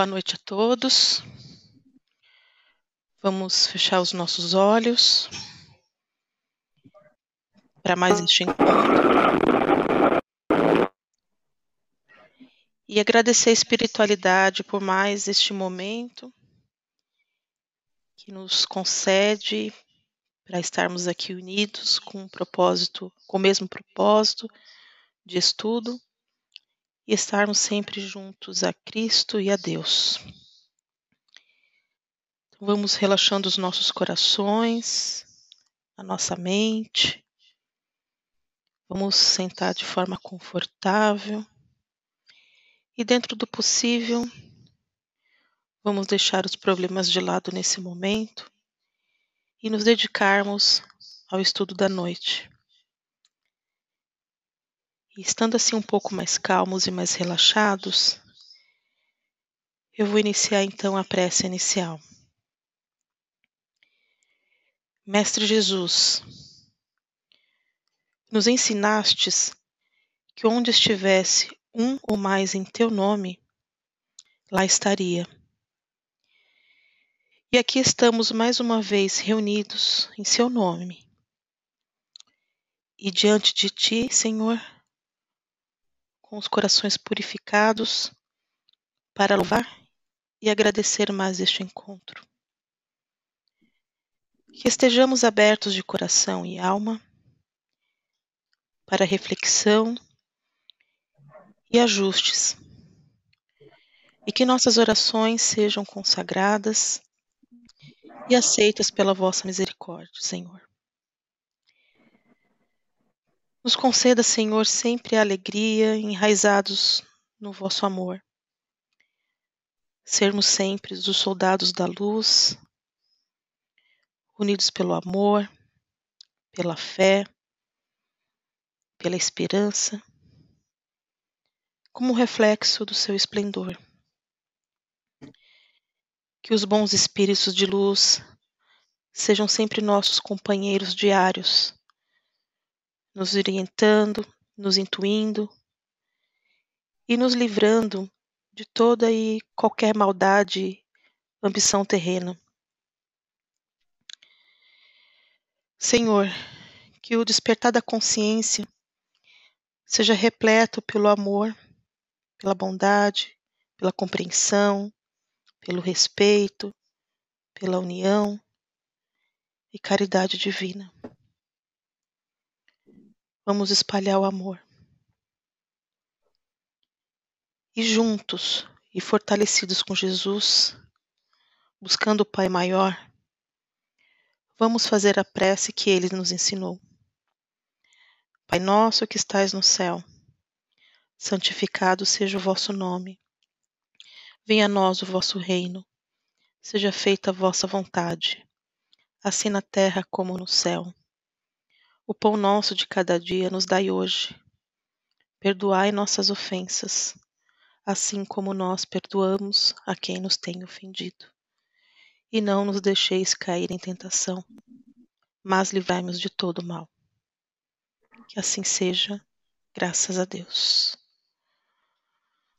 Boa noite a todos. Vamos fechar os nossos olhos para mais este encontro. E agradecer a espiritualidade por mais este momento que nos concede para estarmos aqui unidos com um propósito, com o mesmo propósito de estudo e estarmos sempre juntos a Cristo e a Deus. Então, vamos relaxando os nossos corações, a nossa mente. Vamos sentar de forma confortável e, dentro do possível, vamos deixar os problemas de lado nesse momento e nos dedicarmos ao estudo da noite. E estando assim um pouco mais calmos e mais relaxados, eu vou iniciar então a prece inicial. Mestre Jesus, nos ensinastes que onde estivesse um ou mais em teu nome, lá estaria. E aqui estamos mais uma vez reunidos em seu nome. E diante de ti, Senhor, com os corações purificados para louvar e agradecer mais este encontro. Que estejamos abertos de coração e alma para reflexão e ajustes, e que nossas orações sejam consagradas e aceitas pela vossa misericórdia, Senhor. Nos conceda, Senhor, sempre a alegria, enraizados no vosso amor. Sermos sempre os soldados da luz, unidos pelo amor, pela fé, pela esperança, como reflexo do seu esplendor. Que os bons espíritos de luz sejam sempre nossos companheiros diários nos orientando, nos intuindo e nos livrando de toda e qualquer maldade, ambição terrena. Senhor, que o despertar da consciência seja repleto pelo amor, pela bondade, pela compreensão, pelo respeito, pela união e caridade divina. Vamos espalhar o amor. E juntos e fortalecidos com Jesus, buscando o Pai maior, vamos fazer a prece que ele nos ensinou. Pai nosso que estais no céu, santificado seja o vosso nome. Venha a nós o vosso reino. Seja feita a vossa vontade, assim na terra como no céu. O pão nosso de cada dia nos dai hoje. Perdoai nossas ofensas, assim como nós perdoamos a quem nos tem ofendido. E não nos deixeis cair em tentação, mas livrai-nos de todo mal. Que assim seja, graças a Deus.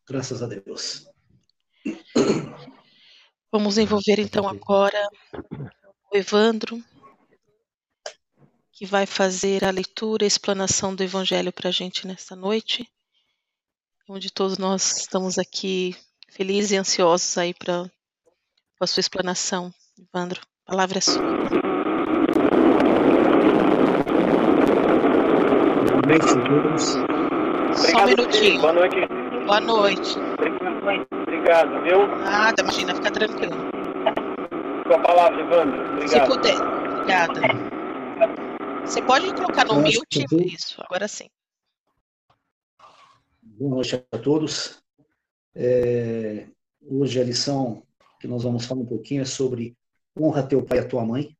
Graças a Deus. Vamos envolver então agora o Evandro que vai fazer a leitura e a explanação do Evangelho para a gente nesta noite, onde todos nós estamos aqui felizes e ansiosos aí para a sua explanação. Evandro, a palavra é sua. Só um minutinho. Boa noite. Boa noite. Obrigado, viu? Nada, imagina, fica tranquilo. Com a palavra, Evandro. Obrigado. Se puder. Obrigada. Você pode colocar no mute? Isso, agora sim. Boa noite a todos. É, hoje a lição que nós vamos falar um pouquinho é sobre honra teu pai e a tua mãe.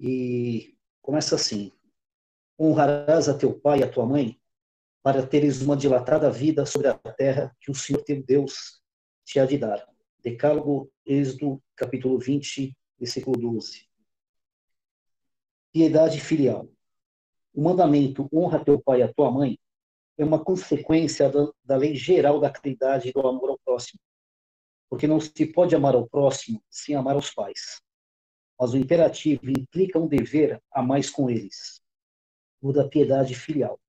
E começa assim: honrarás a teu pai e a tua mãe para teres uma dilatada vida sobre a terra que o Senhor teu Deus te há de dar. Decálogo, Êxodo, capítulo 20, versículo 12 piedade filial. O mandamento honra teu pai e a tua mãe é uma consequência da, da lei geral da caridade e do amor ao próximo, porque não se pode amar ao próximo sem amar aos pais. Mas o imperativo implica um dever a mais com eles, o da piedade filial.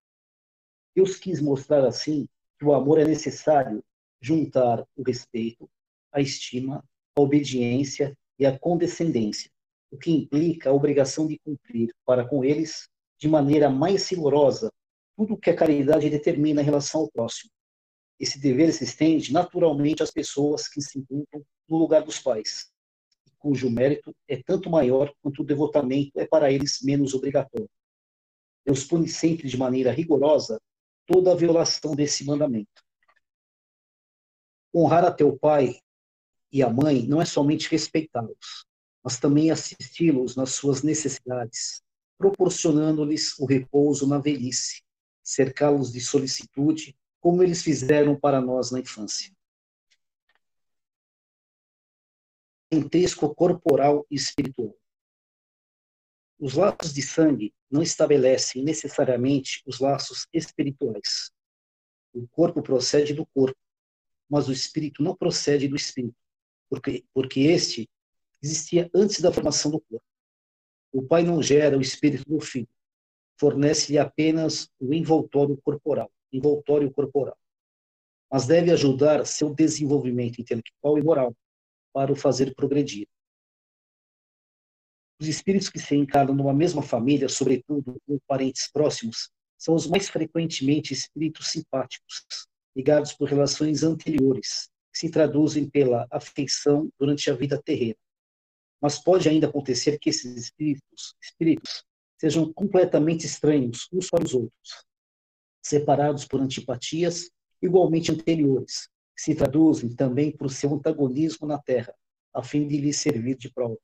Deus quis mostrar assim que o amor é necessário juntar o respeito, a estima, a obediência e a condescendência, o que implica a obrigação de cumprir para com eles, de maneira mais rigorosa, tudo o que a caridade determina em relação ao próximo. Esse dever se estende naturalmente às pessoas que se encontram no lugar dos pais, cujo mérito é tanto maior quanto o devotamento é para eles menos obrigatório. Deus pune sempre de maneira rigorosa toda a violação desse mandamento. Honrar a teu pai e a mãe não é somente respeitá-los, mas também assisti-los nas suas necessidades, proporcionando-lhes o repouso na velhice, cercá-los de solicitude, como eles fizeram para nós na infância. Parentesco corporal e espiritual. Os laços de sangue não estabelecem necessariamente os laços espirituais. O corpo procede do corpo, mas o espírito não procede do espírito, porque, porque este existia antes da formação do corpo. O pai não gera o espírito do filho, fornece-lhe apenas o envoltório corporal, envoltório corporal, mas deve ajudar seu desenvolvimento intelectual e moral para o fazer progredir. Os espíritos que se encarnam numa mesma família, sobretudo com parentes próximos, são os mais frequentemente espíritos simpáticos, ligados por relações anteriores, que se traduzem pela afeição durante a vida terrena. Mas pode ainda acontecer que esses espíritos, espíritos sejam completamente estranhos uns para os outros, separados por antipatias igualmente anteriores, que se traduzem também por seu antagonismo na Terra, a fim de lhe servir de prova.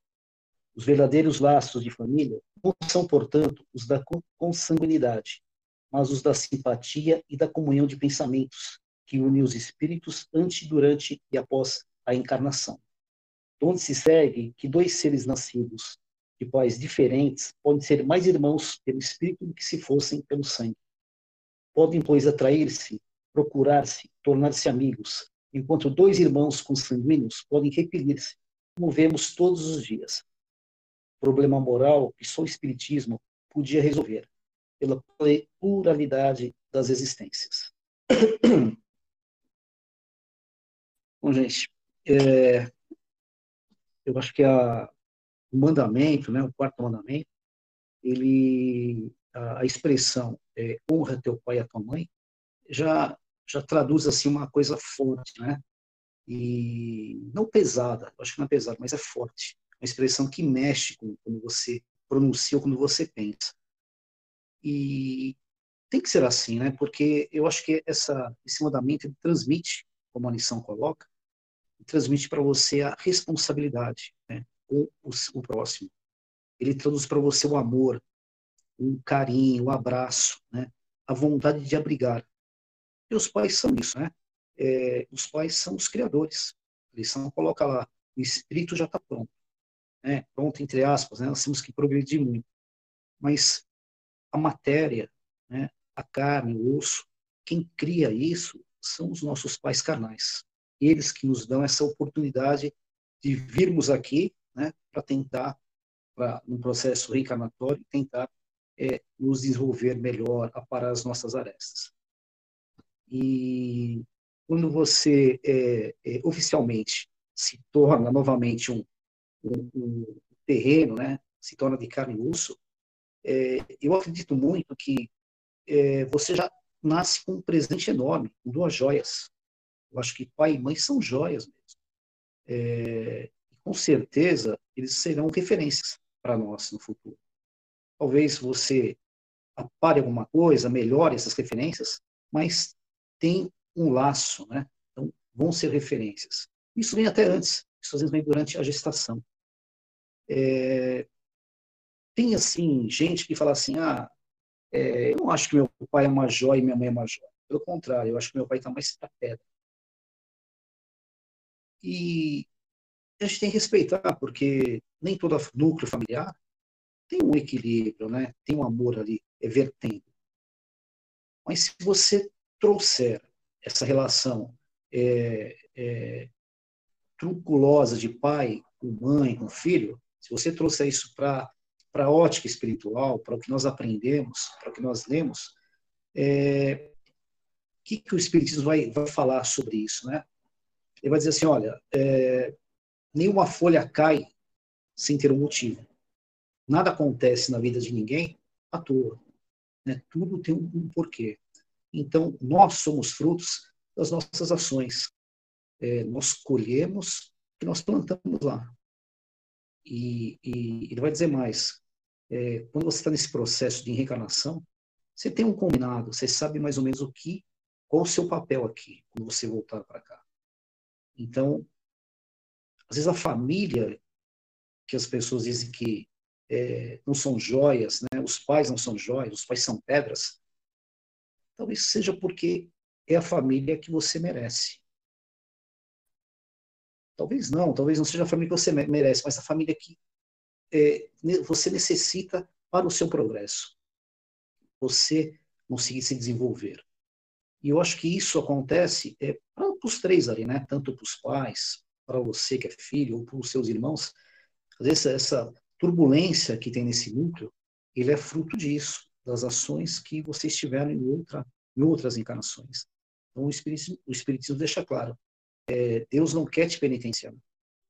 Os verdadeiros laços de família não são, portanto, os da consanguinidade, mas os da simpatia e da comunhão de pensamentos, que unem os espíritos antes, durante e após a encarnação. Onde se segue que dois seres nascidos de pais diferentes podem ser mais irmãos pelo espírito do que se fossem pelo sangue. Podem, pois, atrair-se, procurar-se, tornar-se amigos, enquanto dois irmãos consanguíneos podem repelir-se, como vemos todos os dias. Problema moral que só o Espiritismo podia resolver, pela pluralidade das existências. Bom, gente, é, eu acho que a, o mandamento, né, o quarto mandamento, ele, a, a expressão é, honra teu pai e a tua mãe, já, já traduz assim uma coisa forte, né? E não pesada, acho que não é pesada, mas é forte. Uma expressão que mexe com como você pronuncia quando você pensa. E tem que ser assim, né? Porque eu acho que essa, esse mandamento transmite, como a lição coloca, transmite para você a responsabilidade né, com o, o próximo. Ele traduz para você o amor, o carinho, o abraço, né, a vontade de abrigar. E os pais são isso, né? É, os pais são os criadores. A lição coloca lá, o espírito já está pronto. Né? Pronto, entre aspas, né? nós temos que progredir muito. Mas a matéria, né? a carne, o osso, quem cria isso são os nossos pais carnais eles que nos dão essa oportunidade de virmos aqui né, para tentar, pra, num processo reencarnatório, tentar é, nos desenvolver melhor, aparar as nossas arestas. E quando você é, é, oficialmente se torna novamente um, um, um, terreno, né, se torna de carne e osso, é, eu acredito muito que é, você já nasce com um presente enorme, com duas joias. Eu acho que pai e mãe são joias mesmo. É, com certeza, eles serão referências para nós no futuro. Talvez você apare alguma coisa, melhore essas referências, mas tem um laço, né? Então, vão ser referências. Isso vem até antes, isso às vezes vem durante a gestação. É, tem, assim, gente que fala assim, ah, é, eu não acho que meu pai é uma joia e minha mãe é uma joia. Pelo contrário, eu acho que meu pai está mais para pedra. E a gente tem que respeitar, porque nem todo núcleo familiar tem um equilíbrio, né? tem um amor ali, é vertendo. Mas se você trouxer essa relação é, é, truculosa de pai com mãe, com filho, se você trouxer isso para a ótica espiritual, para o que nós aprendemos, para o que nós lemos, é, o que, que o Espiritismo vai, vai falar sobre isso? Né? Ele vai dizer assim, olha, é, nenhuma folha cai sem ter um motivo. Nada acontece na vida de ninguém à toa. Né? Tudo tem um, porquê. Então, nós somos frutos das nossas ações. É, nós colhemos o que nós plantamos lá. E, e ele vai dizer mais. É, quando você está nesse processo de reencarnação, você tem um combinado, você sabe mais ou menos o que, qual o seu papel aqui, quando você voltar para cá. Então, às vezes a família, que as pessoas dizem que é, não são joias, né? os pais não são joias, os pais são pedras, talvez seja porque é a família que você merece. Talvez não, talvez não seja a família que você merece, mas a família que é, você necessita para o seu progresso. Você conseguir se desenvolver. E eu acho que isso acontece é, para os três ali, né? Tanto para os pais, para você que é filho, ou para os seus irmãos. Às vezes essa turbulência que tem nesse núcleo, ele é fruto disso, das ações que vocês tiveram em, outra, em outras encarnações. Então o Espiritismo, o Espiritismo deixa claro, é, Deus não quer te penitenciar.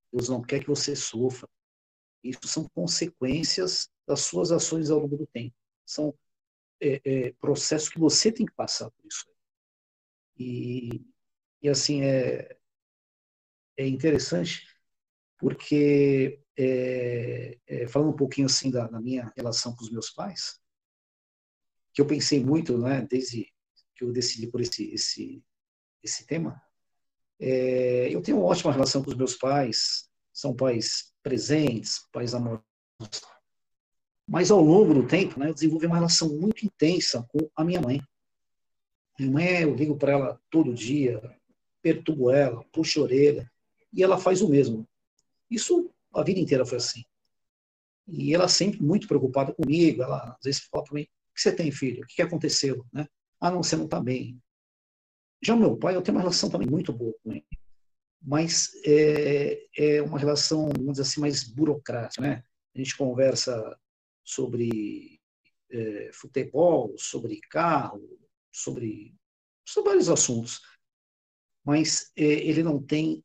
Deus não quer que você sofra. Isso são consequências das suas ações ao longo do tempo. São é, é, processos que você tem que passar por isso. E, e assim, é, é interessante porque, é, é, falando um pouquinho assim da, da, minha relação com os meus pais, que eu pensei muito, né, desde que eu decidi por esse, esse, esse tema, é, eu tenho uma ótima relação com os meus pais, são pais presentes, pais amorosos. Mas ao longo do tempo, né, eu desenvolvi uma relação muito intensa com a minha mãe. Minha mãe, eu ligo para ela todo dia, perturbo ela, puxo a orelha, e ela faz o mesmo. Isso a vida inteira foi assim. E ela sempre muito preocupada comigo, ela às vezes fala para mim, o que você tem, filho? O que aconteceu? Né? Ah, não, você não está bem. Já o meu pai, eu tenho uma relação também muito boa com ele. Mas é, é uma relação, vamos dizer assim, mais burocrática, né? A gente conversa sobre é, futebol, sobre carro, sobre, sobre vários assuntos. Mas é, ele não tem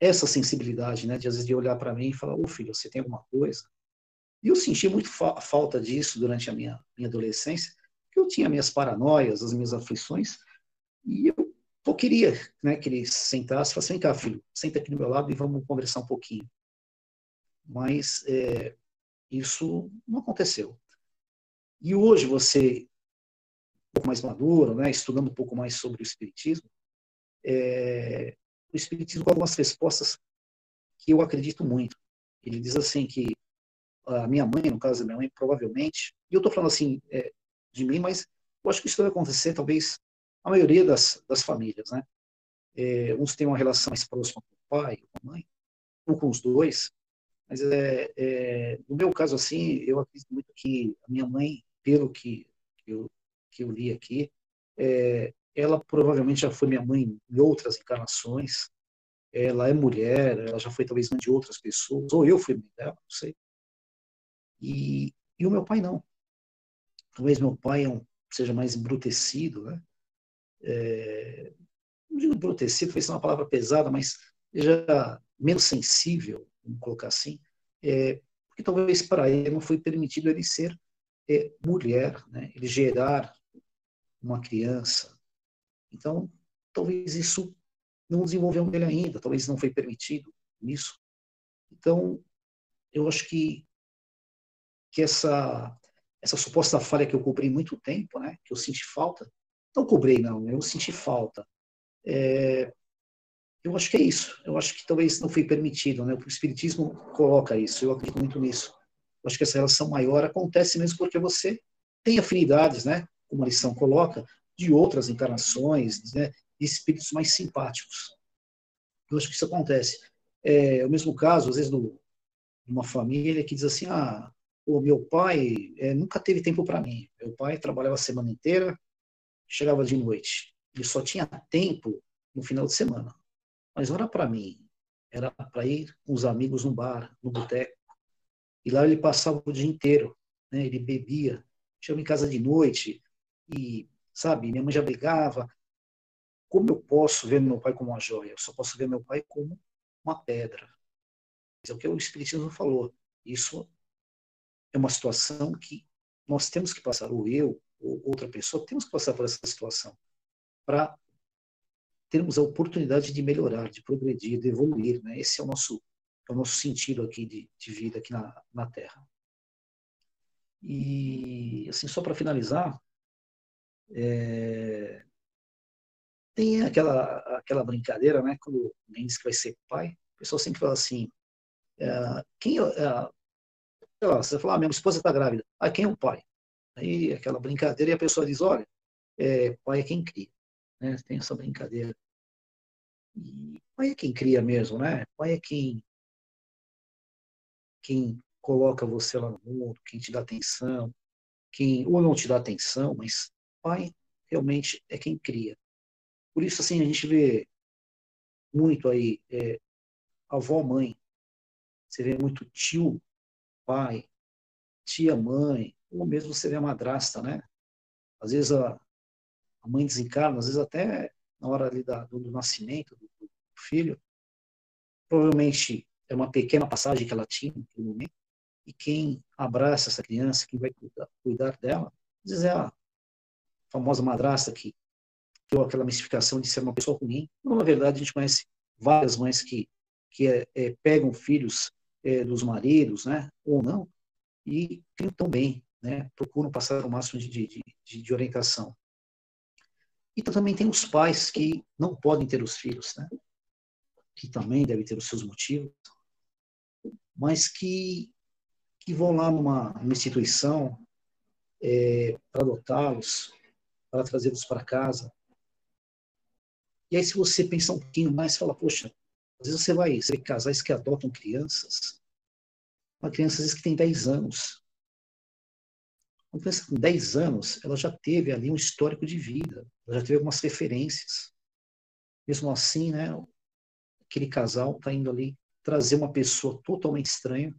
essa sensibilidade, né? De às vezes de olhar para mim e falar, ô oh, filho, você tem alguma coisa? E eu senti muito fa falta disso durante a minha, minha adolescência, que eu tinha minhas paranoias, as minhas aflições, e eu, eu queria né, que ele sentasse e falasse, vem cá, filho, senta aqui do meu lado e vamos conversar um pouquinho. Mas é, isso não aconteceu. E hoje você, pouco mais maduro, né, estudando um pouco mais sobre o Espiritismo, é, o Espiritismo com algumas respostas que eu acredito muito. Ele diz assim que a minha mãe, no caso da minha mãe, provavelmente, e eu estou falando assim é, de mim, mas eu acho que isso vai acontecer talvez a maioria das, das famílias, né? É, uns têm uma relação mais próxima com o pai, com a mãe, ou com os dois, mas é, é, no meu caso, assim, eu acredito muito que a minha mãe, pelo que eu, que eu li aqui, é, ela provavelmente já foi minha mãe em outras encarnações, ela é mulher, ela já foi talvez mãe de outras pessoas, ou eu fui mãe dela, não sei. E, e o meu pai não. Talvez meu pai é um, seja mais embrutecido, né? é, não digo embrutecido, foi uma palavra pesada, mas já menos sensível, vamos colocar assim, é, porque talvez para ele não foi permitido ele ser é, mulher, né? ele gerar uma criança. Então, talvez isso não desenvolveu nele ainda, talvez não foi permitido nisso. Então, eu acho que, que essa, essa suposta falha que eu cobri muito tempo, né, que eu senti falta, não cobrei, não, eu senti falta. É, eu acho que é isso. Eu acho que talvez não foi permitido, né? O Espiritismo coloca isso, eu acredito muito nisso. Eu acho que essa relação maior acontece mesmo porque você tem afinidades, né? Como a lição coloca, de outras encarnações, né? De espíritos mais simpáticos. Eu acho que isso acontece. É o mesmo caso, às vezes, de uma família que diz assim: ah, o meu pai é, nunca teve tempo para mim. Meu pai trabalhava a semana inteira, chegava de noite. Ele só tinha tempo no final de semana. Mas olha para mim, era para ir com os amigos no bar, no boteco. E lá ele passava o dia inteiro, né? Ele bebia, chegava em casa de noite e, sabe, minha mãe já brigava. Como eu posso ver meu pai como uma joia? Eu só posso ver meu pai como uma pedra. É o que o Espiritismo falou. Isso é uma situação que nós temos que passar, ou eu, ou outra pessoa, temos que passar por essa situação para termos a oportunidade de melhorar, de progredir, de evoluir. Né? Esse é o nosso, é o nosso sentido aqui de, de vida aqui na, na Terra. E, assim, só para finalizar, é, tem aquela, aquela brincadeira, né? Quando alguém diz que vai ser pai, o pessoal sempre fala assim, é, quem, é, lá, você fala, ah, minha esposa está grávida. Ah, quem é o pai? Aí aquela brincadeira e a pessoa diz, olha, é, pai é quem cria. Né? Tem essa brincadeira. E pai é quem cria mesmo, né? Pai é quem, quem coloca você lá no mundo, quem te dá atenção, quem ou não te dá atenção, mas pai realmente é quem cria. Por isso, assim, a gente vê muito aí é, avó, mãe. Você vê muito tio, pai, tia, mãe, ou mesmo você vê a madrasta, né? Às vezes a, a mãe desencarna, às vezes até na hora ali da, do, do nascimento do, do, filho, provavelmente é uma pequena passagem que ela tinha naquele momento, e quem abraça essa criança, quem vai cuidar, cuidar dela, às vezes é a famosa madrasta que deu aquela mistificação de ser uma pessoa ruim. Na verdade, a gente conhece várias mães que, que é, é, pegam filhos é, dos maridos, né, ou não, e criam tão bem, né, procuram passar o máximo de, de, de, de orientação. E também tem os pais que não podem ter os filhos, né, que também devem ter os seus motivos, mas que, que vão lá numa, numa instituição é, para adotá-los, para trazê-los para casa. E aí, se você pensar um pouquinho mais, fala, poxa, às vezes você vai, vê casais que adotam crianças, uma criança às vezes que tem 10 anos. Uma criança com 10 anos, ela já teve ali um histórico de vida, ela já teve algumas referências. Mesmo assim, né, aquele casal está indo ali trazer uma pessoa totalmente estranha,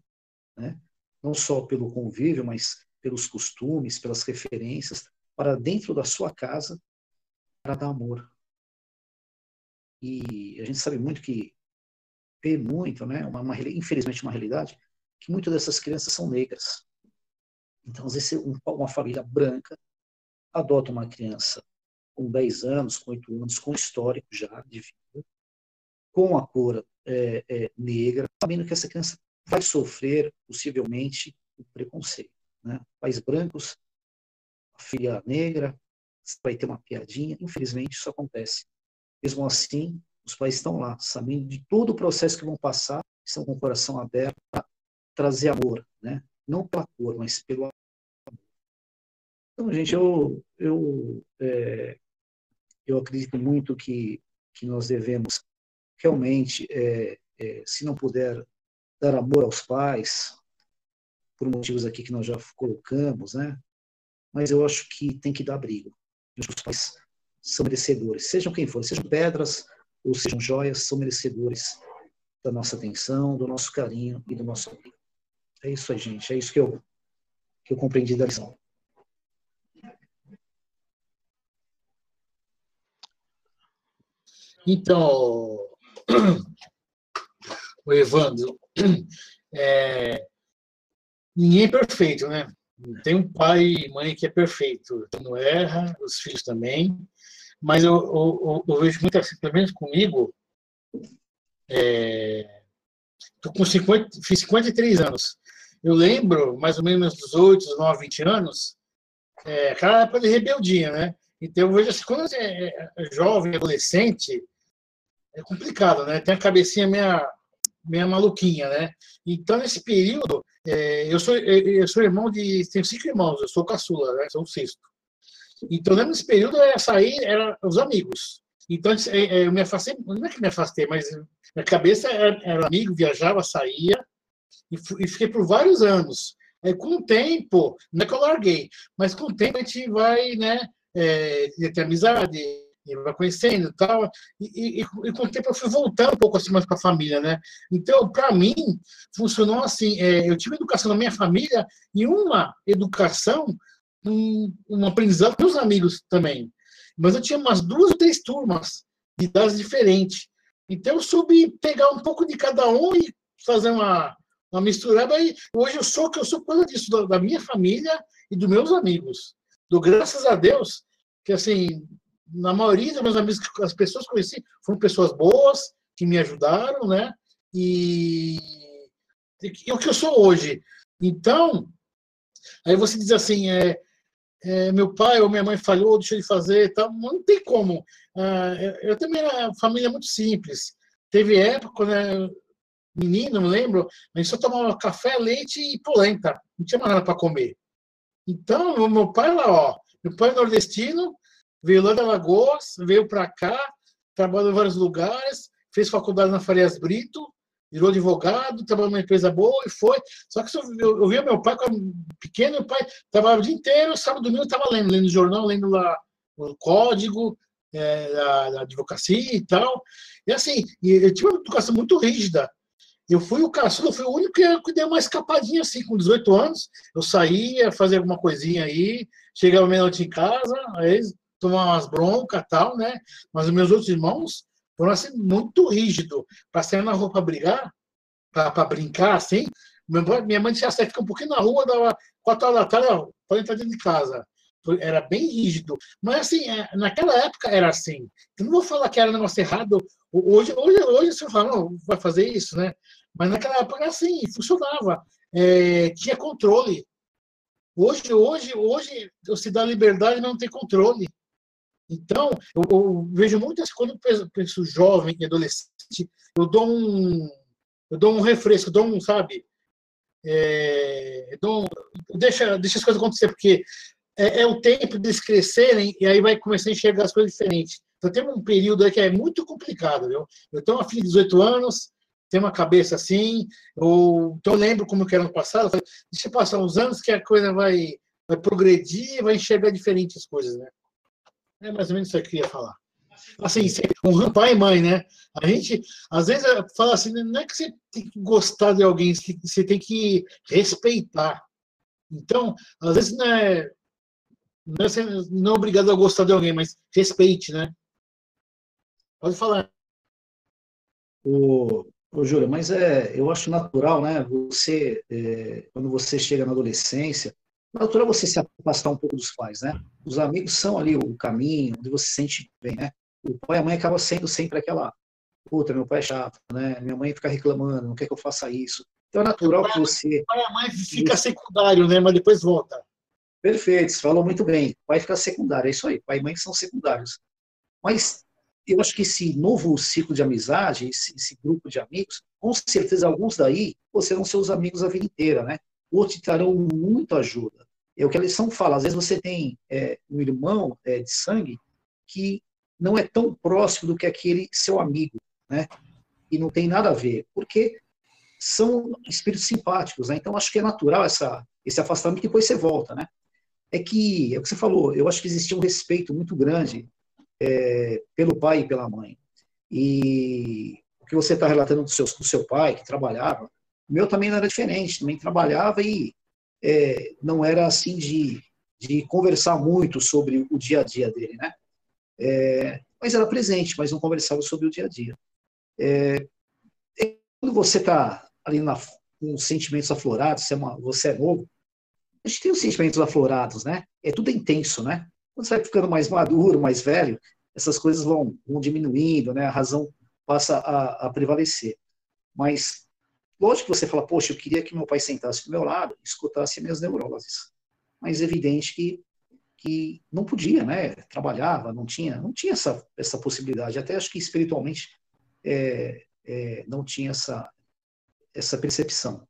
né, não só pelo convívio, mas pelos costumes, pelas referências, para dentro da sua casa para dar amor. E a gente sabe muito que vê muito, né, uma, uma, infelizmente uma realidade, que muitas dessas crianças são negras. Então, às vezes, uma família branca adota uma criança com 10 anos, com 8 anos, com histórico já de vida, com a cor é, é, negra, sabendo que essa criança vai sofrer, possivelmente, o preconceito. Né? Pais brancos, filha negra, vai ter uma piadinha. Infelizmente, isso acontece. Mesmo assim, os pais estão lá, sabendo de todo o processo que vão passar, estão com o coração aberto para trazer amor, né? Não pela cor, mas pelo amor. Então, gente, eu, eu, é, eu acredito muito que, que nós devemos realmente, é, é, se não puder dar amor aos pais, por motivos aqui que nós já colocamos, né? Mas eu acho que tem que dar abrigo. Os pais são merecedores, sejam quem for, sejam pedras, ou sejam joias, são merecedores da nossa atenção, do nosso carinho e do nosso abrigo. É isso aí, gente. É isso que eu, que eu compreendi da lição. Então, o Evandro, é, ninguém é perfeito, né? Tem um pai e mãe que é perfeito, não erra, os filhos também, mas eu, eu, eu vejo muito assim, pelo menos comigo, é, tô com 50, fiz 53 anos. Eu lembro, mais ou menos dos 8, 9, 20 anos, é, aquela época de rebeldia, né? Então eu vejo assim, quando você é, é jovem, adolescente, é complicado, né? Tem a cabecinha meia, meia maluquinha, né? Então, nesse período, é, eu, sou, eu sou irmão de. Tenho cinco irmãos, eu sou caçula, né? Sou o sexto. Então, nesse período, eu ia sair, eram os amigos. Então, é, é, eu me afastei, não é que me afastei, mas minha cabeça era, era amigo, viajava, saía, e, e, fiquei por vários anos. Aí, com o tempo, não é que eu larguei, mas com o tempo a gente vai, né, é, ter amizade, e vai conhecendo tal, e, e, e com o tempo eu fui voltando um pouco assim mais para a família, né? Então, para mim, funcionou assim, é, eu tive educação na minha família e uma educação, um, um aprendizado com os amigos também. Mas eu tinha umas duas ou três turmas de idades diferentes. Então, eu soube pegar um pouco de cada um e fazer uma, uma misturada. E hoje eu sou que eu sou causa disso, da, da minha família e dos meus amigos. Do graças a Deus, que assim, na maioria dos meus amigos, as pessoas que conheci foram pessoas boas, que me ajudaram, né? E, e o que eu sou hoje. Então, aí você diz assim, é, é, meu pai ou minha mãe falhou, deixou de fazer, tal, não tem como. Ah, eu, eu também era família muito simples. Teve época, eu menino, me lembro, a gente só tomava café, leite e polenta. Não tinha mais nada para comer. Então, meu pai lá, ó, meu pai é nordestino, veio lá da Lagoas, veio para cá, trabalhou em vários lugares, fez faculdade na Farias Brito, virou advogado, trabalhou numa empresa boa e foi. Só que eu, eu via meu pai, quando pequeno, meu pai trabalhava o dia inteiro, sábado domingo estava lendo, lendo jornal, lendo lá o código é, da, da, advocacia e tal. E assim, eu tive uma educação muito rígida. Eu fui o caçula, fui o único que, que deu uma escapadinha assim, com 18 anos. Eu saía, fazia alguma coisinha aí, chegava meia-noite em casa, aí tomar umas broncas tal, né? Mas os meus outros irmãos foram assim, muito rígidos. Para sair na rua para brigar, para brincar assim, minha mãe tinha saído, fica um pouquinho na rua, dava quatro horas da tarde, pode entrar dentro de casa. Era bem rígido. Mas assim, é, naquela época era assim. Eu não vou falar que era um negócio errado. Hoje, hoje, hoje você fala, não, vai fazer isso, né? Mas naquela época era assim, funcionava. É, tinha controle. Hoje, hoje, hoje, você dá liberdade, mas não tem controle. Então, eu, eu vejo muitas quando eu penso, jovem e adolescente, eu dou um eu dou um refresco, eu dou um, sabe? É, dou deixa, deixa as coisas acontecer, porque é, é, o tempo deles crescerem e aí vai começar a enxergar as coisas diferentes. Então, tem um período aí que é muito complicado, viu? Eu tenho uma filha de 18 anos, tenho uma cabeça assim, eu, então eu lembro como eu era no passado, falei, deixa passar uns anos que a coisa vai, vai progredir, vai enxergar diferentes coisas, né? É mais ou menos isso que eu queria falar. Assim, um pai e mãe, né? A gente, às vezes, fala assim, não é que você tem que gostar de alguém, você tem que respeitar. Então, às vezes não é, não é, não é obrigado a gostar de alguém, mas respeite, né? Pode falar. O, o Júlio, mas é, eu acho natural, né? Você, é, quando você chega na adolescência, natural você se afastar um pouco dos pais, né? Os amigos são ali o caminho onde você se sente bem, né? O pai e a mãe acabam sendo sempre aquela, puta, meu pai é chato, né? Minha mãe fica reclamando, não quer que eu faça isso. Então é natural pai, que você... O pai e a mãe fica secundário, né? Mas depois volta. Perfeito, você falou muito bem. O pai fica secundário, é isso aí. Pai e mãe são secundários. Mas eu acho que esse novo ciclo de amizade, esse, esse grupo de amigos, com certeza alguns daí, serão seus amigos a vida inteira, né? Ou te trarão muito ajuda. É o que a lição fala. Às vezes você tem é, um irmão é, de sangue que não é tão próximo do que aquele seu amigo, né? E não tem nada a ver, porque são espíritos simpáticos, né? Então acho que é natural essa, esse afastamento e depois você volta, né? É que, é o que você falou, eu acho que existia um respeito muito grande é, pelo pai e pela mãe. E o que você está relatando do seu, do seu pai, que trabalhava, o meu também não era diferente, também trabalhava e é, não era assim de, de conversar muito sobre o dia a dia dele, né? É, mas era presente, mas não conversava sobre o dia a dia. É, quando você está ali na, com sentimentos aflorados, você é, uma, você é novo, a gente tem os sentimentos aflorados, né? É tudo intenso, né? Quando você vai ficando mais maduro, mais velho, essas coisas vão, vão diminuindo, né? A razão passa a, a prevalecer. Mas Lógico que você fala, poxa, eu queria que meu pai sentasse do meu lado escutasse minhas neuroses. Mas é evidente que, que não podia, né? Trabalhava, não tinha, não tinha essa, essa possibilidade. Até acho que espiritualmente é, é, não tinha essa, essa percepção.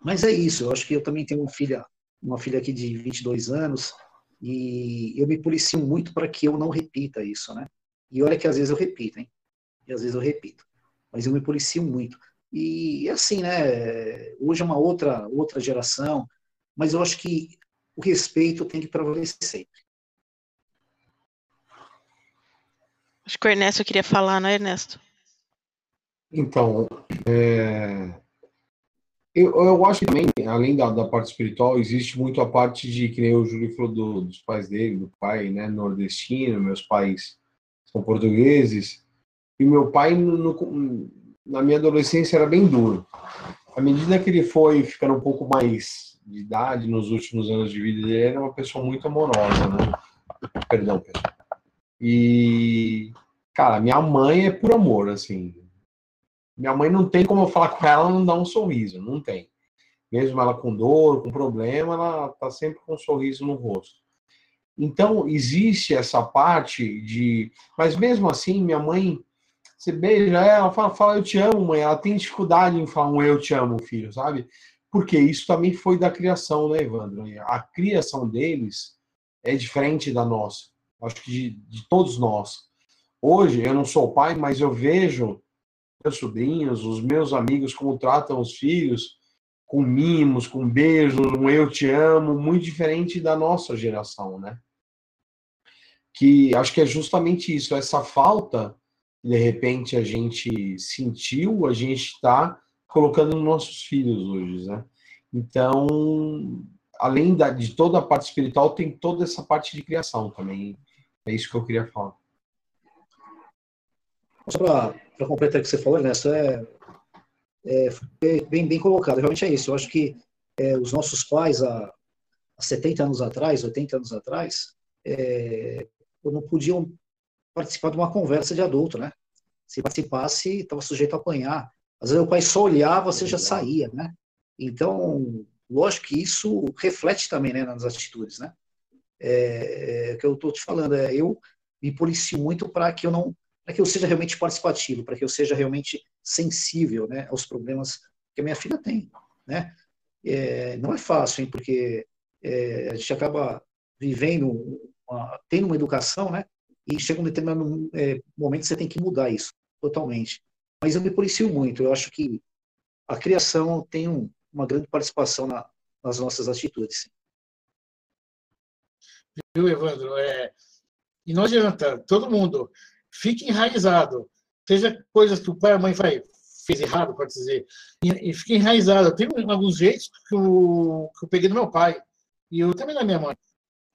Mas é isso, eu acho que eu também tenho uma filha, uma filha aqui de 22 anos, e eu me policio muito para que eu não repita isso, né? E olha que às vezes eu repito, hein? E às vezes eu repito. Mas eu me policio muito. E assim, né? Hoje é uma outra, outra geração, mas eu acho que o respeito tem que prevalecer sempre. Acho que o Ernesto queria falar, não é, Ernesto? Então, é, eu, eu acho que também, além da, da parte espiritual, existe muito a parte de, que nem o Júlio falou do, dos pais dele, do pai né, nordestino, meus pais são portugueses, e meu pai, no, na minha adolescência, era bem duro. À medida que ele foi ficando um pouco mais de idade, nos últimos anos de vida, ele era uma pessoa muito amorosa, né? Perdão, pessoal. E, cara, minha mãe é por amor, assim. Minha mãe não tem como eu falar com ela, não dá um sorriso, não tem. Mesmo ela com dor, com problema, ela tá sempre com um sorriso no rosto. Então, existe essa parte de. Mas mesmo assim, minha mãe, você beija ela, fala, fala eu te amo, mãe. Ela tem dificuldade em falar um eu te amo, filho, sabe? Porque isso também foi da criação, né, Evandro? A criação deles é diferente da nossa. Acho que de, de todos nós. Hoje, eu não sou pai, mas eu vejo meus sobrinhos, os meus amigos, como tratam os filhos, com mimos, com beijos, um eu te amo, muito diferente da nossa geração, né? Que acho que é justamente isso, essa falta, de repente a gente sentiu, a gente está colocando nos nossos filhos hoje, né? Então, além da, de toda a parte espiritual, tem toda essa parte de criação também. É isso que eu queria falar. Só para completar o que você falou, Ernesto, é, é, bem, bem colocado. Realmente é isso. Eu acho que é, os nossos pais, há, há 70 anos atrás, 80 anos atrás, é, não podiam participar de uma conversa de adulto, né? Se participasse, estava sujeito a apanhar. Às vezes o pai só olhava, você já saía, né? Então, lógico que isso reflete também né, nas atitudes, né? É, é, que eu estou te falando, é, eu me policio muito para que eu não para que eu seja realmente participativo, para que eu seja realmente sensível né, aos problemas que a minha filha tem. Né? É, não é fácil, hein, porque é, a gente acaba vivendo, uma, tendo uma educação, né, e chega um determinado é, momento que você tem que mudar isso totalmente. Mas eu me policio muito, eu acho que a criação tem um, uma grande participação na, nas nossas atitudes. Viu, Evandro? É, e não adianta, todo mundo fique enraizado. Seja coisas que o pai e a mãe faz, fez errado, pode dizer, e, e fique enraizado. Tenho alguns jeitos que eu, que eu peguei do meu pai, e eu também da minha mãe.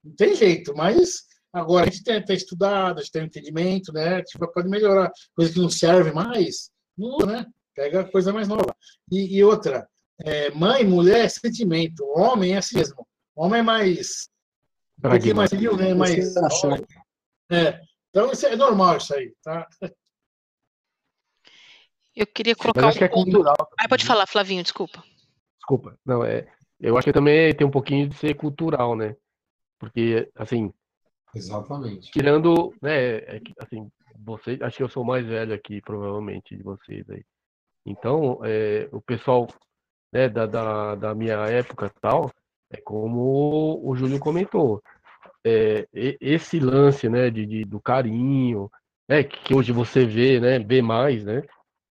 Não tem jeito, mas agora a gente tem, tem estudado, a gente tem entendimento, né? Tipo, pode melhorar. Coisa que não serve mais, muda, né? Pega coisa mais nova. E, e outra, é, mãe, mulher, sentimento. Homem é assim mesmo. Homem é mais. Pouquinho mais frio, né? Mais. É, então, isso é normal isso aí, tá? Eu queria colocar acho um que é cultural. Ah, pode falar, Flavinho, desculpa. Desculpa. Não, é, eu acho que também tem um pouquinho de ser cultural, né? Porque, assim. Exatamente. Tirando, né, é, assim, vocês, acho que eu sou mais velho aqui, provavelmente, de vocês aí. Então, é, o pessoal né, da, da, da minha época tal, é como o Júlio comentou é, esse lance, né, de, de, do carinho, né, que hoje você vê, né, vê mais, né,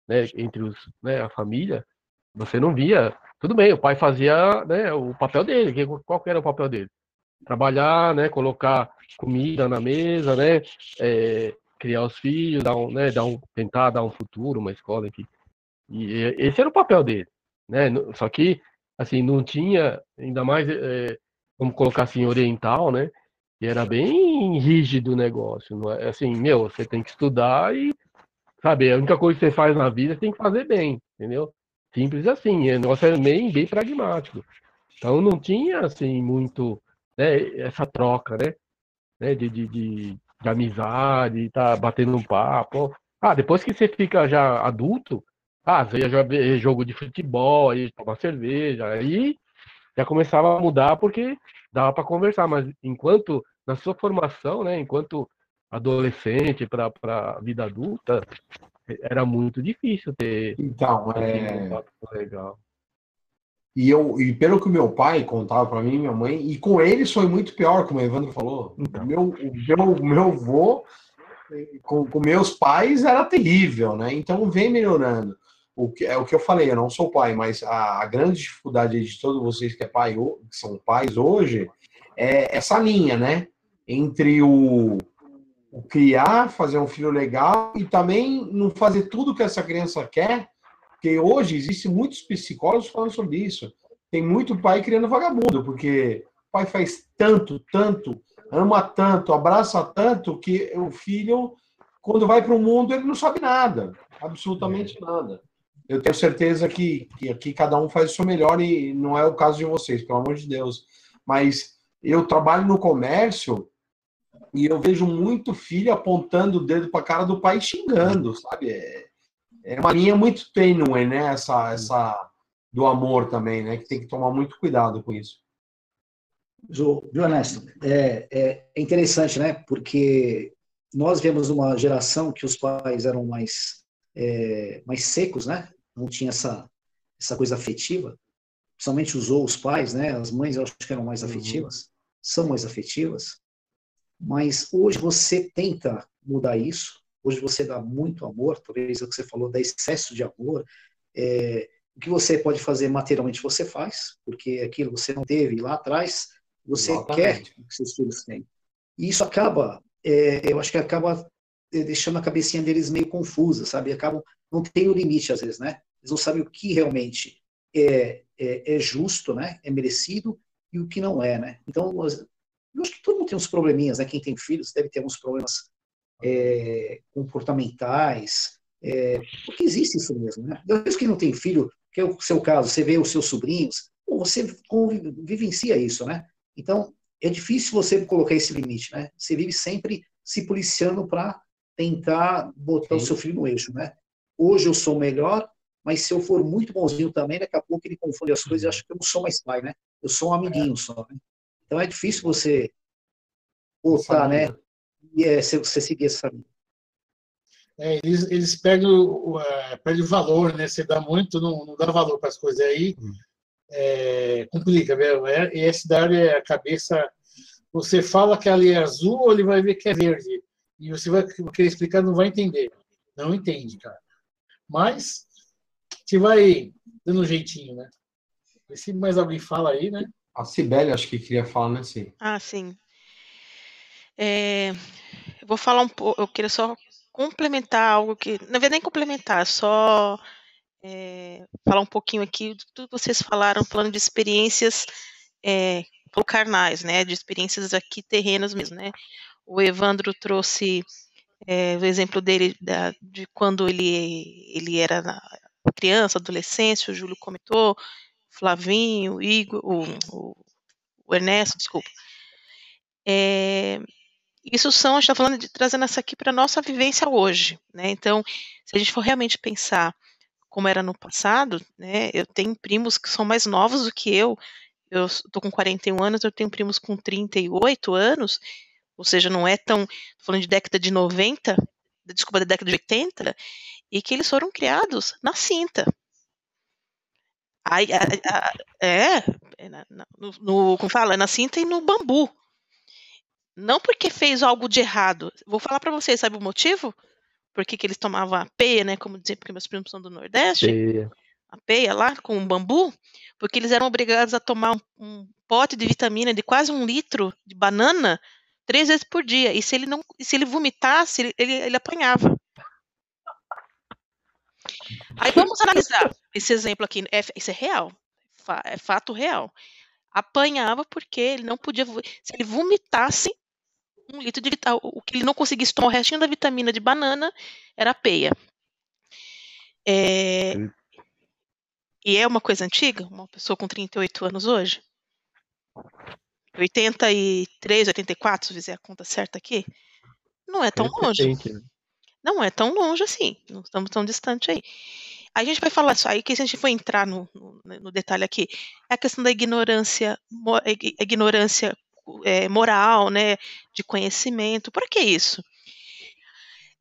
né, entre os, né, a família, você não via. Tudo bem, o pai fazia, né, o papel dele. Qual era o papel dele? Trabalhar, né, colocar comida na mesa, né, é, criar os filhos, dar um, né, dar um, tentar dar um futuro, uma escola, enfim. E esse era o papel dele, né? Só que assim não tinha, ainda mais, é, vamos colocar assim oriental, né? E era bem rígido o negócio. Não é? Assim, meu, você tem que estudar e, sabe, a única coisa que você faz na vida, você tem que fazer bem, entendeu? Simples assim. O negócio é bem, bem pragmático. Então não tinha, assim, muito né, essa troca, né? né de, de, de, de amizade, tá batendo um papo. Ah, depois que você fica já adulto, ah, você ia jogar jogo de futebol, aí tomar cerveja, aí já começava a mudar porque dava para conversar, mas enquanto na sua formação, né, enquanto adolescente para a vida adulta, era muito difícil ter. Então, é. Um legal. E, eu, e pelo que o meu pai contava para mim, minha mãe, e com eles foi muito pior, como o Evandro falou. Então. Meu, o meu, meu avô, com, com meus pais, era terrível, né? Então vem melhorando. O que, é o que eu falei, eu não sou pai, mas a, a grande dificuldade de todos vocês que, é pai, que são pais hoje é essa linha, né? entre o, criar, fazer um filho legal e também não fazer tudo que essa criança quer, porque hoje existem muitos psicólogos falando sobre isso. Tem muito pai criando vagabundo, porque o pai faz tanto, tanto, ama tanto, abraça tanto, que o filho, quando vai para o mundo, ele não sabe nada, absolutamente é. nada. Eu tenho certeza que, que aqui cada um faz o seu melhor e não é o caso de vocês, pelo amor de Deus. Mas eu trabalho no comércio e eu vejo muito filho apontando o dedo para a cara do pai xingando, sabe? É, é uma linha muito tênue, né? Essa, essa do amor também, né? Que tem que tomar muito cuidado com isso. Viu, Ernesto? É, é, é interessante, né? Porque nós vemos uma geração que os pais eram mais, é, mais secos, né? Não tinha essa, essa coisa afetiva. Principalmente usou os pais, né? As mães eu acho que eram mais uhum. afetivas, uhum. são mais afetivas. Mas hoje você tenta mudar isso. Hoje você dá muito amor, talvez é o que você falou, dá excesso de amor. É, o que você pode fazer materialmente você faz, porque aquilo você não teve lá atrás, você Exatamente. quer que seus filhos tenham. E isso acaba, é, eu acho que acaba é, deixando a cabecinha deles meio confusa, sabe? Acabam, não tem o limite às vezes, né? Eles não sabem o que realmente é, é, é justo, né? É merecido e o que não é, né? Então, eu acho que todo mundo tem uns probleminhas, né? Quem tem filhos deve ter uns problemas é, comportamentais, é, porque existe isso mesmo, né? Depois que não tem filho, que é o seu caso, você vê os seus sobrinhos, você vivencia isso, né? Então, é difícil você colocar esse limite, né? Você vive sempre se policiando para tentar botar Sim. o seu filho no eixo, né? Hoje eu sou melhor, mas se eu for muito bonzinho também, daqui a pouco ele confunde as coisas e acha que eu não sou mais pai, né? Eu sou um amiguinho só, né? Então é difícil você voltar, né? E é, você seguir essa linha. É, eles, eles perdem o, uh, perdem o valor, né? Você dá muito, não, não dá valor para as coisas. Aí hum. é, complica, velho. É, e esse dar é a cabeça. Você fala que ali é azul, ou ele vai ver que é verde. E você vai querer explicar, não vai entender. Não entende, cara. Mas você vai dando um jeitinho, né? E se mais alguém fala aí, né? A Cibele, acho que queria falar, né, sim. Ah, sim. É, eu vou falar um pouco, eu queria só complementar algo que, na verdade, nem complementar, só é, falar um pouquinho aqui que tudo vocês falaram, falando de experiências é, carnais, né, de experiências aqui terrenas mesmo, né. O Evandro trouxe é, o exemplo dele da, de quando ele, ele era criança, adolescência, o Júlio comentou, Flavinho, o Igor, o, o, o Ernesto, desculpa. É, isso são, está falando de trazendo essa aqui para a nossa vivência hoje, né? Então, se a gente for realmente pensar como era no passado, né? Eu tenho primos que são mais novos do que eu. Eu estou com 41 anos, eu tenho primos com 38 anos, ou seja, não é tão. falando de década de 90, desculpa, da década de 80, e que eles foram criados na cinta. Aí, a, a, é, é no, no, como fala, na cinta e no bambu. Não porque fez algo de errado. Vou falar para vocês, sabe o motivo? Por que, que eles tomavam a peia, né? Como dizer, porque meus primos são do Nordeste. Peia. A peia lá, com o bambu. Porque eles eram obrigados a tomar um, um pote de vitamina de quase um litro de banana três vezes por dia. E se ele não, se ele vomitasse, ele, ele, ele apanhava. Aí vamos analisar esse exemplo aqui. É, isso é real. É fato real. Apanhava porque ele não podia. Se ele vomitasse, um litro de vitamina. O que ele não conseguisse tomar o restinho da vitamina de banana era peia. É, e é uma coisa antiga, uma pessoa com 38 anos hoje. 83, 84, se fizer a conta certa aqui. Não é tão longe. Né? Não é tão longe assim. Não estamos tão distante aí. A gente vai falar isso aí, que a gente for entrar no, no, no detalhe aqui, é a questão da ignorância, ignorância é, moral, né, de conhecimento. Por que isso?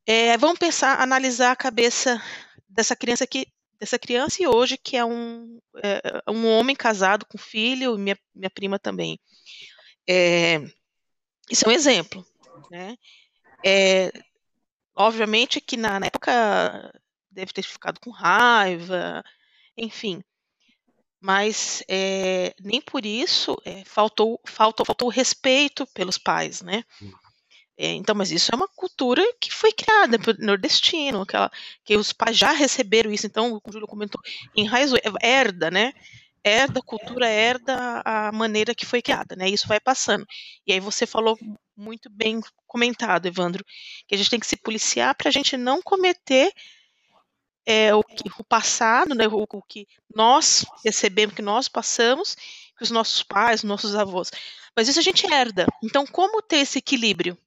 É, vamos pensar, analisar a cabeça dessa criança que dessa criança e hoje que é um, é, um homem casado com filho, minha, minha prima também. É, isso é um exemplo, né? É, obviamente que na, na época deve ter ficado com raiva, enfim mas é, nem por isso é, faltou, faltou, faltou respeito pelos pais, né? É, então, mas isso é uma cultura que foi criada por nordestino, aquela, que os pais já receberam isso. Então, o Júlio comentou, enraizou, herda, né? Herda a cultura, herda a maneira que foi criada, né? Isso vai passando. E aí você falou muito bem comentado, Evandro, que a gente tem que se policiar para a gente não cometer é, o, que, o passado, né, o, o, que nós recebemos, que nós passamos, que os nossos pais, nossos avós. Mas isso a gente herda. Então, como ter esse equilíbrio?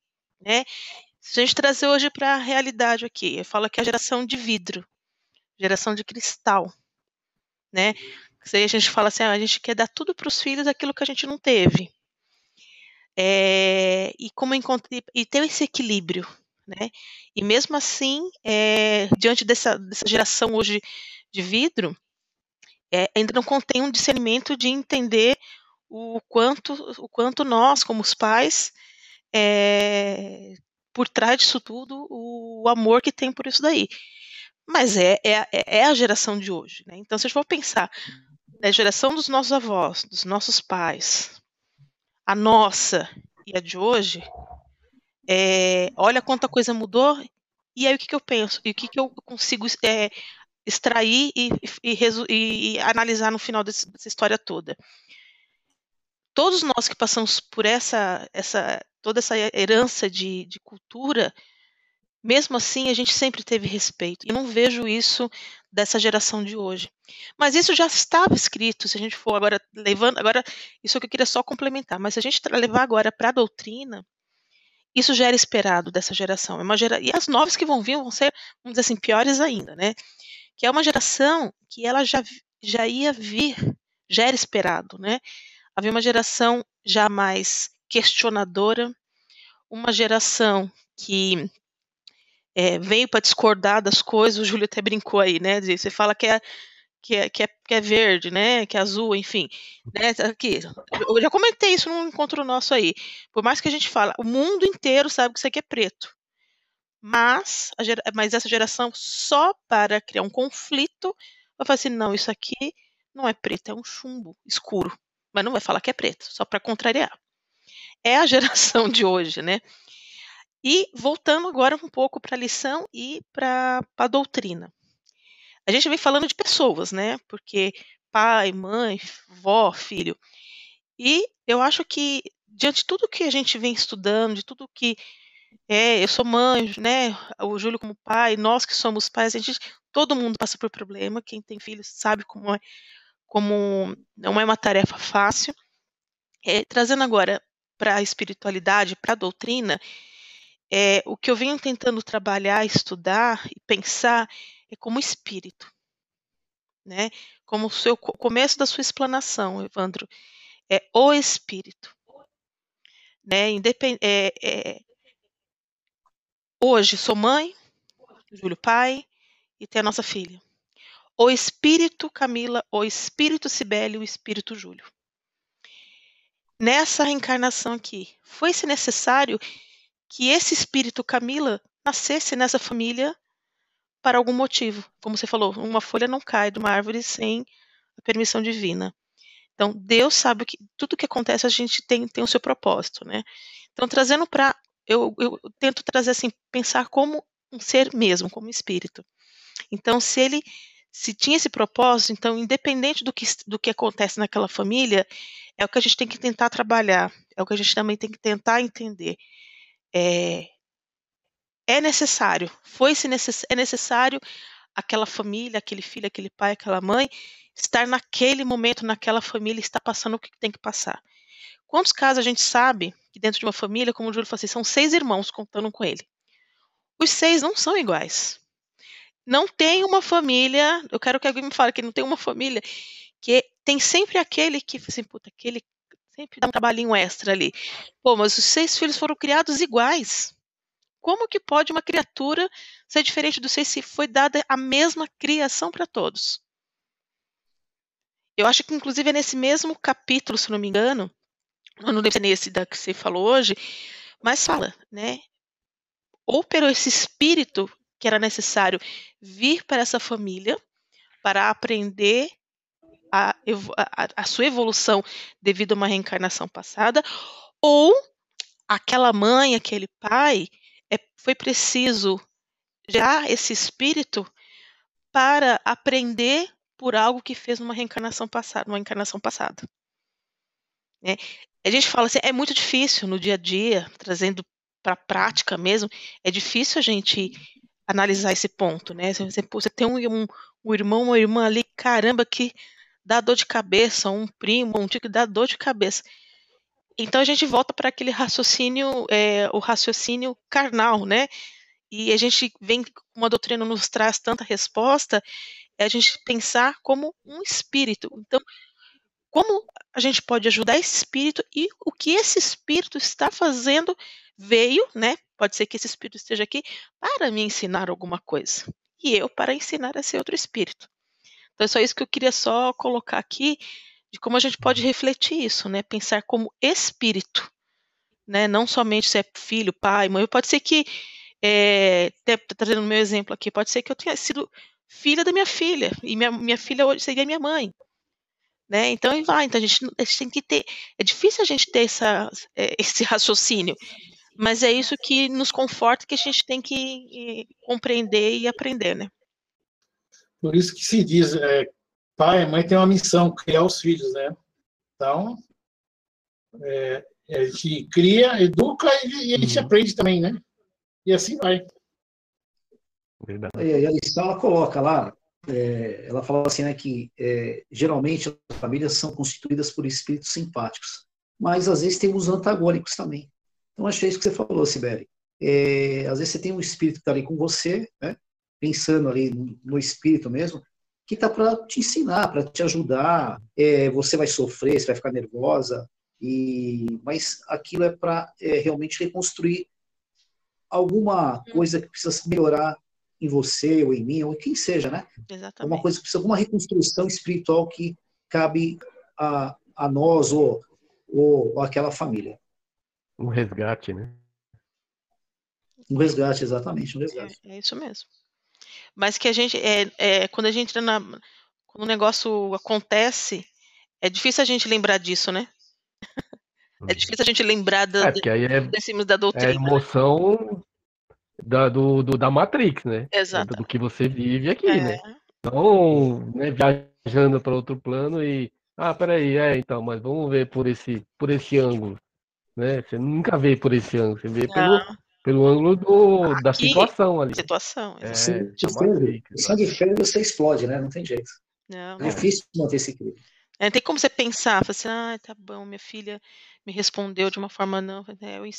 Né? Se a gente trazer hoje para a realidade aqui, eu falo que é a geração de vidro, geração de cristal. Né? Se a gente fala assim, ah, a gente quer dar tudo para os filhos aquilo que a gente não teve. É, e como e ter esse equilíbrio, né? E mesmo assim, é, diante dessa, dessa geração hoje de vidro, é, ainda não contém um discernimento de entender o quanto, o quanto nós, como os pais, é, por trás disso tudo, o amor que tem por isso daí. Mas é, é, é a geração de hoje. Né? Então, se a gente for pensar na geração dos nossos avós, dos nossos pais, a nossa e a de hoje, é, olha quanta coisa mudou, e aí o que, que eu penso? E o que, que eu consigo é, extrair e, e, e, e, analisar no final desse, dessa história toda? Todos nós que passamos por essa, essa toda essa herança de, de cultura, mesmo assim a gente sempre teve respeito. E não vejo isso dessa geração de hoje. Mas isso já estava escrito, se a gente for agora levando, agora isso que eu queria só complementar, mas se a gente levar agora para a doutrina, isso já era esperado dessa geração. É uma gera... E as novas que vão vir vão ser, vamos dizer assim, piores ainda, né? Que é uma geração que ela já, já ia vir, já era esperado, né? Havia uma geração já mais questionadora, uma geração que é, veio para discordar das coisas, o Júlio até brincou aí, né? Você fala que é que é, que é, que é verde, né? Que é azul, enfim. Né? Aqui, eu já comentei isso num encontro nosso aí. Por mais que a gente fala, o mundo inteiro sabe que isso aqui é preto. Mas, gera, mas essa geração, só para criar um conflito, vai falar assim: não, isso aqui não é preto, é um chumbo escuro. Mas não vai falar que é preto, só para contrariar. É a geração de hoje, né? E voltando agora um pouco para a lição e para a doutrina. A gente vem falando de pessoas, né? Porque pai, mãe, vó, filho. E eu acho que, diante de tudo que a gente vem estudando, de tudo que. É, eu sou mãe, né? O Júlio como pai, nós que somos pais, a gente, todo mundo passa por problema. Quem tem filhos sabe como é, como não é uma tarefa fácil. É, trazendo agora para a espiritualidade, para a doutrina, é, o que eu venho tentando trabalhar, estudar e pensar é como espírito, né? Como o seu começo da sua explanação, Evandro, é o espírito, né? Independ, é, é, hoje sou mãe, Júlio pai e tem a nossa filha. O espírito Camila, o espírito Sibeli, o espírito Júlio. Nessa reencarnação aqui, foi-se necessário que esse espírito Camila nascesse nessa família para algum motivo. Como você falou, uma folha não cai de uma árvore sem a permissão divina. Então, Deus sabe que tudo que acontece a gente tem, tem o seu propósito, né? Então, trazendo para. Eu, eu tento trazer assim, pensar como um ser mesmo, como espírito. Então, se ele se tinha esse propósito, então, independente do que, do que acontece naquela família, é o que a gente tem que tentar trabalhar, é o que a gente também tem que tentar entender. É, é necessário, foi-se necess, é necessário aquela família, aquele filho, aquele pai, aquela mãe estar naquele momento, naquela família, estar passando o que tem que passar. Quantos casos a gente sabe que dentro de uma família, como o Júlio falou assim, são seis irmãos contando com ele. Os seis não são iguais. Não tem uma família, eu quero que alguém me fale que não tem uma família que tem sempre aquele que, assim, puta, aquele sempre dá um trabalhinho extra ali. Pô, mas os seis filhos foram criados iguais. Como que pode uma criatura ser diferente do ser se foi dada a mesma criação para todos? Eu acho que, inclusive, é nesse mesmo capítulo, se não me engano, não lembro se é nesse da que você falou hoje, mas fala, né? Ou pelo esse espírito que era necessário vir para essa família para aprender a, a, a, sua evolução devido a uma reencarnação passada, ou aquela mãe, aquele pai, é, foi preciso gerar esse espírito para aprender por algo que fez numa reencarnação passada, numa encarnação passada. Né? A gente fala assim, é muito difícil no dia a dia, trazendo para a prática mesmo, é difícil a gente analisar esse ponto, né? Você, você tem um, um, um irmão, uma irmã ali, caramba, que dá dor de cabeça, um primo, um tio que dá dor de cabeça. Então a gente volta para aquele raciocínio, é, o raciocínio carnal, né? E a gente vem, como a doutrina nos traz tanta resposta, é a gente pensar como um espírito. Então, como a gente pode ajudar esse espírito e o que esse espírito está fazendo veio, né? Pode ser que esse espírito esteja aqui para me ensinar alguma coisa e eu para ensinar esse outro espírito. Então é só isso que eu queria só colocar aqui de como a gente pode refletir isso, né? Pensar como espírito, né? Não somente se é filho, pai, mãe. Pode ser que, é, trazendo o meu exemplo aqui, pode ser que eu tenha sido filha da minha filha e minha, minha filha hoje seria minha mãe, né? Então e vai. Então a gente, a gente tem que ter. É difícil a gente ter essa, é, esse raciocínio, mas é isso que nos conforta que a gente tem que compreender e aprender, né? Por isso que se diz, é, pai e mãe têm uma missão, criar os filhos, né? Então, é, a gente cria, educa e, a gente uhum. aprende também, né? E assim vai. Verdade. E a lição ela coloca lá, é, ela fala assim, né, que é, geralmente as famílias são constituídas por espíritos simpáticos, mas às vezes temos antagônicos também. Então é isso que você falou, Sibeli. É, às vezes você tem um espírito que está ali com você, né, pensando ali no espírito mesmo, que está para te ensinar, para te ajudar. É, você vai sofrer, você vai ficar nervosa, e mas aquilo é para é, realmente reconstruir alguma coisa que precisa melhorar em você ou em mim ou em quem seja, né? Exatamente. Alguma coisa que precisa alguma reconstrução espiritual que cabe a, a nós ou, ou, ou aquela família. Um resgate, né? Um resgate, exatamente, um resgate. É, é isso mesmo. Mas que a gente, é, é, quando a gente entra na. Quando o negócio acontece, é difícil a gente lembrar disso, né? É uhum. difícil a gente lembrar da, é, aí é, da doutrina. É a né? emoção né? da, do, do, da Matrix, né? Exato. Do que você vive aqui, é. né? Então, né, viajando para outro plano e. Ah, peraí, é, então, mas vamos ver por esse, por esse ângulo. Né? Você nunca vê por esse ângulo, você vê pelo, pelo ângulo do, Aqui, da situação ali. Situação, é, só de fé você explode, né? Não tem jeito. Não, é difícil manter esse equilíbrio. É, tem como você pensar, assim, ah, tá bom, minha filha me respondeu de uma forma não, é, eu, eu,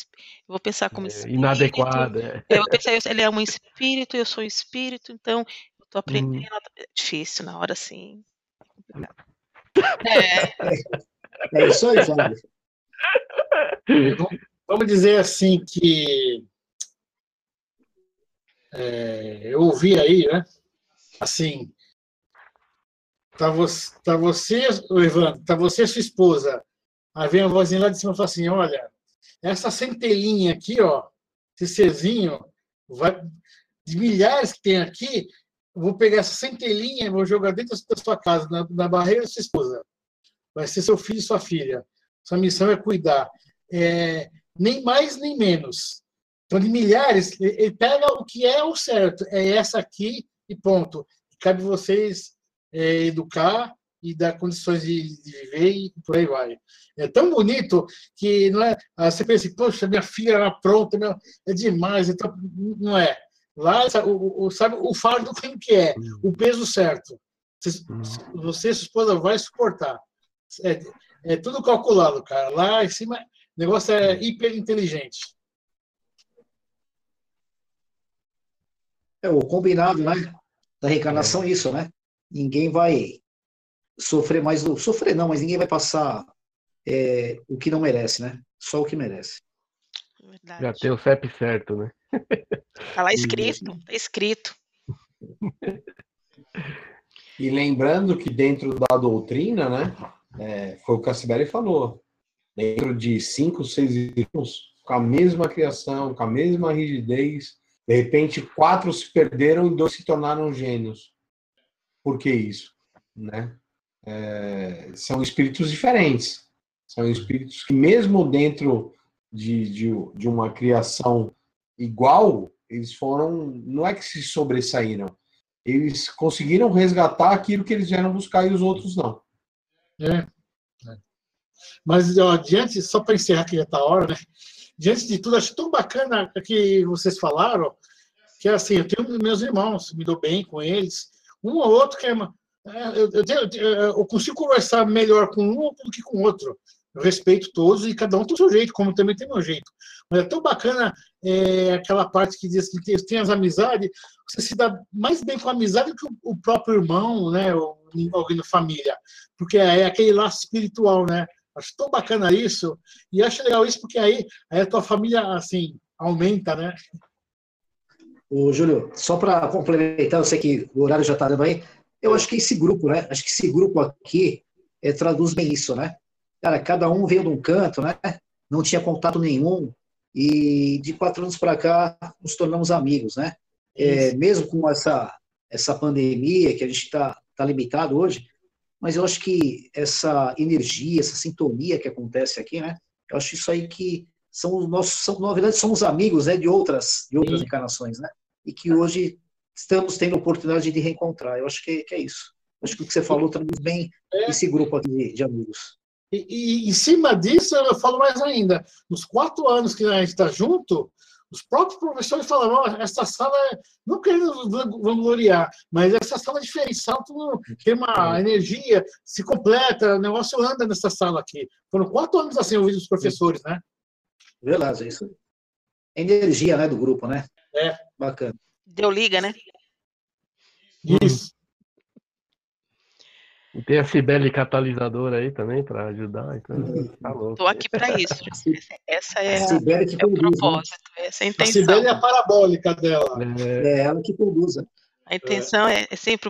vou pensar como é, espírito. Inadequada. É. Eu vou pensar, ele é um espírito, eu sou um espírito, então eu tô aprendendo. Hum. É difícil, na hora assim. É. é isso aí. Vamos dizer assim que é, eu ouvi aí, né? Assim, tá você, tá você, Ivan, tá você e sua esposa. Aí vem a vozinha lá de cima e fala assim: olha, essa centelinha aqui, ó, esse Czinho, vai, de milhares que tem aqui, vou pegar essa centelinha e vou jogar dentro da sua casa, na, na barreira da sua esposa. Vai ser seu filho e sua filha. Sua missão é cuidar. É, nem mais nem menos. Então, de milhares, ele pega o que é o certo, é essa aqui e ponto. Cabe vocês é, educar e dar condições de, de, viver e por aí vai. É tão bonito que não é, ah, você pensa, poxa, minha filha era pronta, é demais, então, não é. Lá, o, o, sabe o fardo como que é, o peso certo. Você, você sua esposa vai suportar. É, é tudo calculado, cara. Lá em cima, o negócio é hiper inteligente. É o combinado, né? Da reencarnação é isso, né? Ninguém vai sofrer mais do. Sofrer não, mas ninguém vai passar é, o que não merece, né? Só o que merece. Verdade. Já tem o CEP certo, né? Tá lá escrito, tá escrito. E lembrando que dentro da doutrina, né? É, foi o que a Sibeli falou. Dentro de cinco, seis anos, com a mesma criação, com a mesma rigidez, de repente, quatro se perderam e dois se tornaram gênios. Por que isso? Né? É, são espíritos diferentes. São espíritos que, mesmo dentro de, de, de uma criação igual, eles foram, não é que se sobressaíram, eles conseguiram resgatar aquilo que eles vieram buscar e os outros não. É. é. Mas, ó, diante, só para encerrar que já está a hora, né? Diante de tudo, acho tão bacana que vocês falaram, que assim, eu tenho meus irmãos, me dou bem com eles, um ou outro que é. é eu, eu, eu consigo conversar melhor com um do que com outro. Eu respeito todos e cada um tem o seu jeito, como também tem o meu jeito. Mas é tão bacana é, aquela parte que diz que tem, tem, as amizades, você se dá mais bem com a amizade que o, o próprio irmão, né, ou alguém da família, porque é aquele laço espiritual, né? Acho tão bacana isso, e acho legal isso porque aí, aí a tua família, assim, aumenta, né? O Júlio, só para complementar, eu sei que o horário já está dando aí, eu acho que esse grupo, né? Acho que esse grupo aqui é, traduz bem isso, né? Cara, cada um veio de um canto, né? Não tinha contato nenhum. E de quatro anos para cá nos tornamos amigos, né? É, mesmo com essa, essa pandemia que a gente está tá limitado hoje, mas eu acho que essa energia, essa sintonia que acontece aqui, né? Eu acho isso aí que são os nossos, são, na verdade, somos amigos, né? De outras, de outras encarnações, né? E que hoje estamos tendo a oportunidade de reencontrar. Eu acho que, que é isso. Eu acho que o que você falou traduz bem é. esse grupo aqui de, de amigos. E, e, em cima disso, eu falo mais ainda. Nos quatro anos que a gente está junto, os próprios professores falaram: oh, essa sala, é... não querendo vangloriar, mas essa sala é diferencial, tem uma energia, se completa, o negócio anda nessa sala aqui. Foram quatro anos assim ouvindo os professores, né? Verdade, é isso. Energia, né, do grupo, né? É. Bacana. Deu liga, né? Isso. E tem a Cibele catalisador aí também para ajudar. Então, tá louco. Tô aqui para isso. Essa é, a Cibele que é o conduz, né? propósito, né? essa é a intenção. A Cibele é a parabólica dela. É, é ela que conduz. A intenção é, é sempre,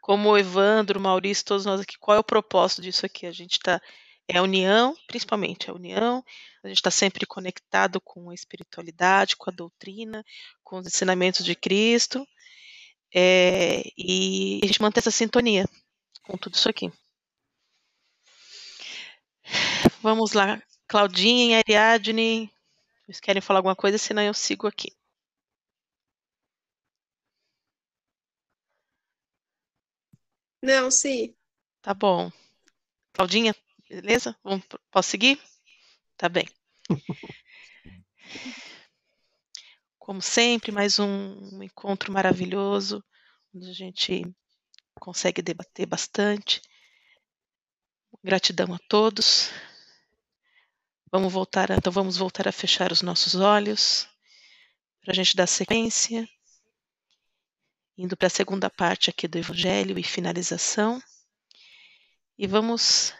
como o Evandro, o Maurício, todos nós aqui, qual é o propósito disso aqui? A gente está é a união, principalmente a união, a gente está sempre conectado com a espiritualidade, com a doutrina, com os ensinamentos de Cristo, é, e a gente mantém essa sintonia com tudo isso aqui. Vamos lá, Claudinha e Ariadne, vocês querem falar alguma coisa? Senão eu sigo aqui. Não, sim. Tá bom. Claudinha, beleza? Vamos, posso seguir? Tá bem. Como sempre, mais um encontro maravilhoso, onde a gente consegue debater bastante. Gratidão a todos. Vamos voltar, a, então vamos voltar a fechar os nossos olhos para a gente dar sequência, indo para a segunda parte aqui do Evangelho e finalização. E vamos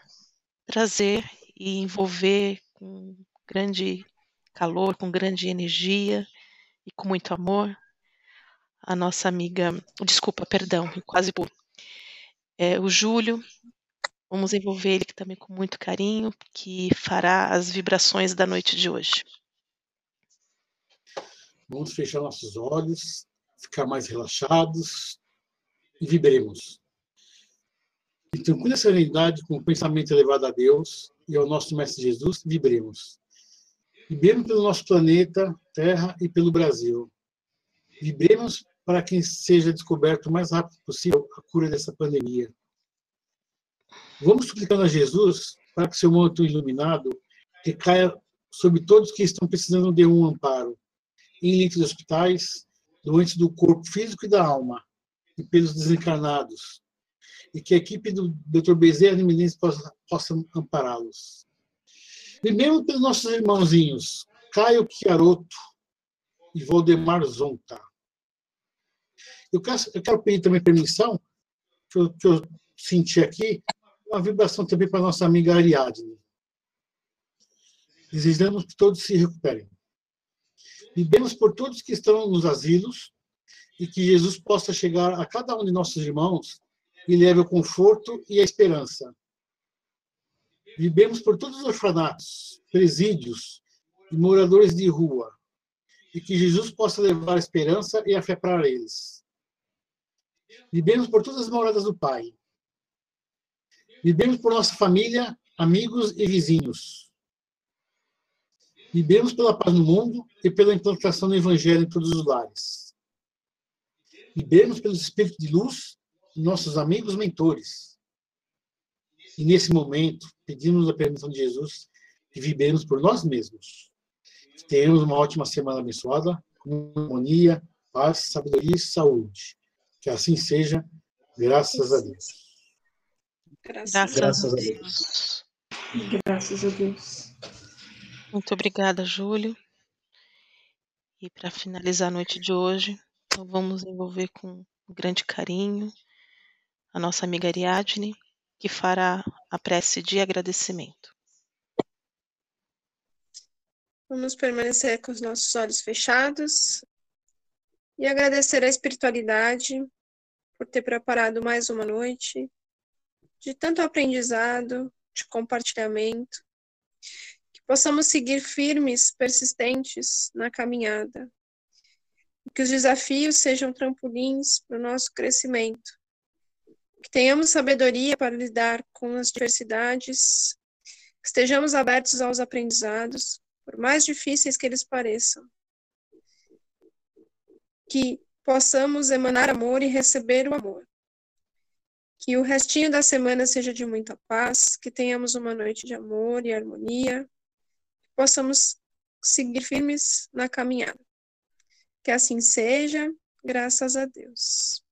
trazer e envolver com grande calor, com grande energia e com muito amor a nossa amiga, desculpa, perdão, quase por é, o Júlio, vamos envolver ele também com muito carinho, que fará as vibrações da noite de hoje. Vamos fechar nossos olhos, ficar mais relaxados e vibremos. Em tranquila serenidade, com o pensamento elevado a Deus e ao nosso Mestre Jesus, vibremos. Vibremos pelo nosso planeta, Terra e pelo Brasil. Vibremos para que seja descoberto o mais rápido possível a cura dessa pandemia. Vamos suplicando a Jesus para que seu manto iluminado recaia sobre todos que estão precisando de um amparo, em leitos de hospitais, doentes do corpo físico e da alma, e pelos desencarnados, e que a equipe do Dr. Bezerra de Menezes possa, possa ampará-los. Primeiro pelos nossos irmãozinhos, Caio Chiarotto e Valdemar Zonta. Eu quero, eu quero pedir também permissão, que eu, que eu senti aqui, uma vibração também para nossa amiga Ariadne. Desejamos que todos se recuperem. Vivemos por todos que estão nos asilos e que Jesus possa chegar a cada um de nossos irmãos e leve o conforto e a esperança. Vivemos por todos os orfanatos, presídios e moradores de rua e que Jesus possa levar a esperança e a fé para eles. Vivemos por todas as moradas do Pai. Vivemos por nossa família, amigos e vizinhos. Vivemos pela paz no mundo e pela implantação do Evangelho em todos os lares. Vivemos pelo Espírito de luz de nossos amigos mentores. E nesse momento, pedimos a permissão de Jesus e vivemos por nós mesmos. Tenhamos uma ótima semana abençoada, com harmonia, paz, sabedoria e saúde. Que assim seja, graças a Deus. Graças, Graças, Graças a a Deus. Graças a Deus. Muito obrigada, Júlio. E para finalizar a noite de hoje, então vamos envolver com grande carinho a nossa amiga Ariadne, que fará a prece de agradecimento. Vamos permanecer com os nossos olhos fechados e agradecer a espiritualidade por ter preparado mais uma noite de tanto aprendizado, de compartilhamento, que possamos seguir firmes, persistentes na caminhada, que os desafios sejam trampolins para o nosso crescimento, que tenhamos sabedoria para lidar com as diversidades, que estejamos abertos aos aprendizados, por mais difíceis que eles pareçam. Que possamos emanar amor e receber o amor. Que o restinho da semana seja de muita paz, que tenhamos uma noite de amor e harmonia, que possamos seguir firmes na caminhada. Que assim seja, graças a Deus.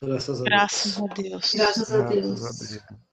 Graças a Deus. Graças a Deus. Graças a Graças Deus. a Deus.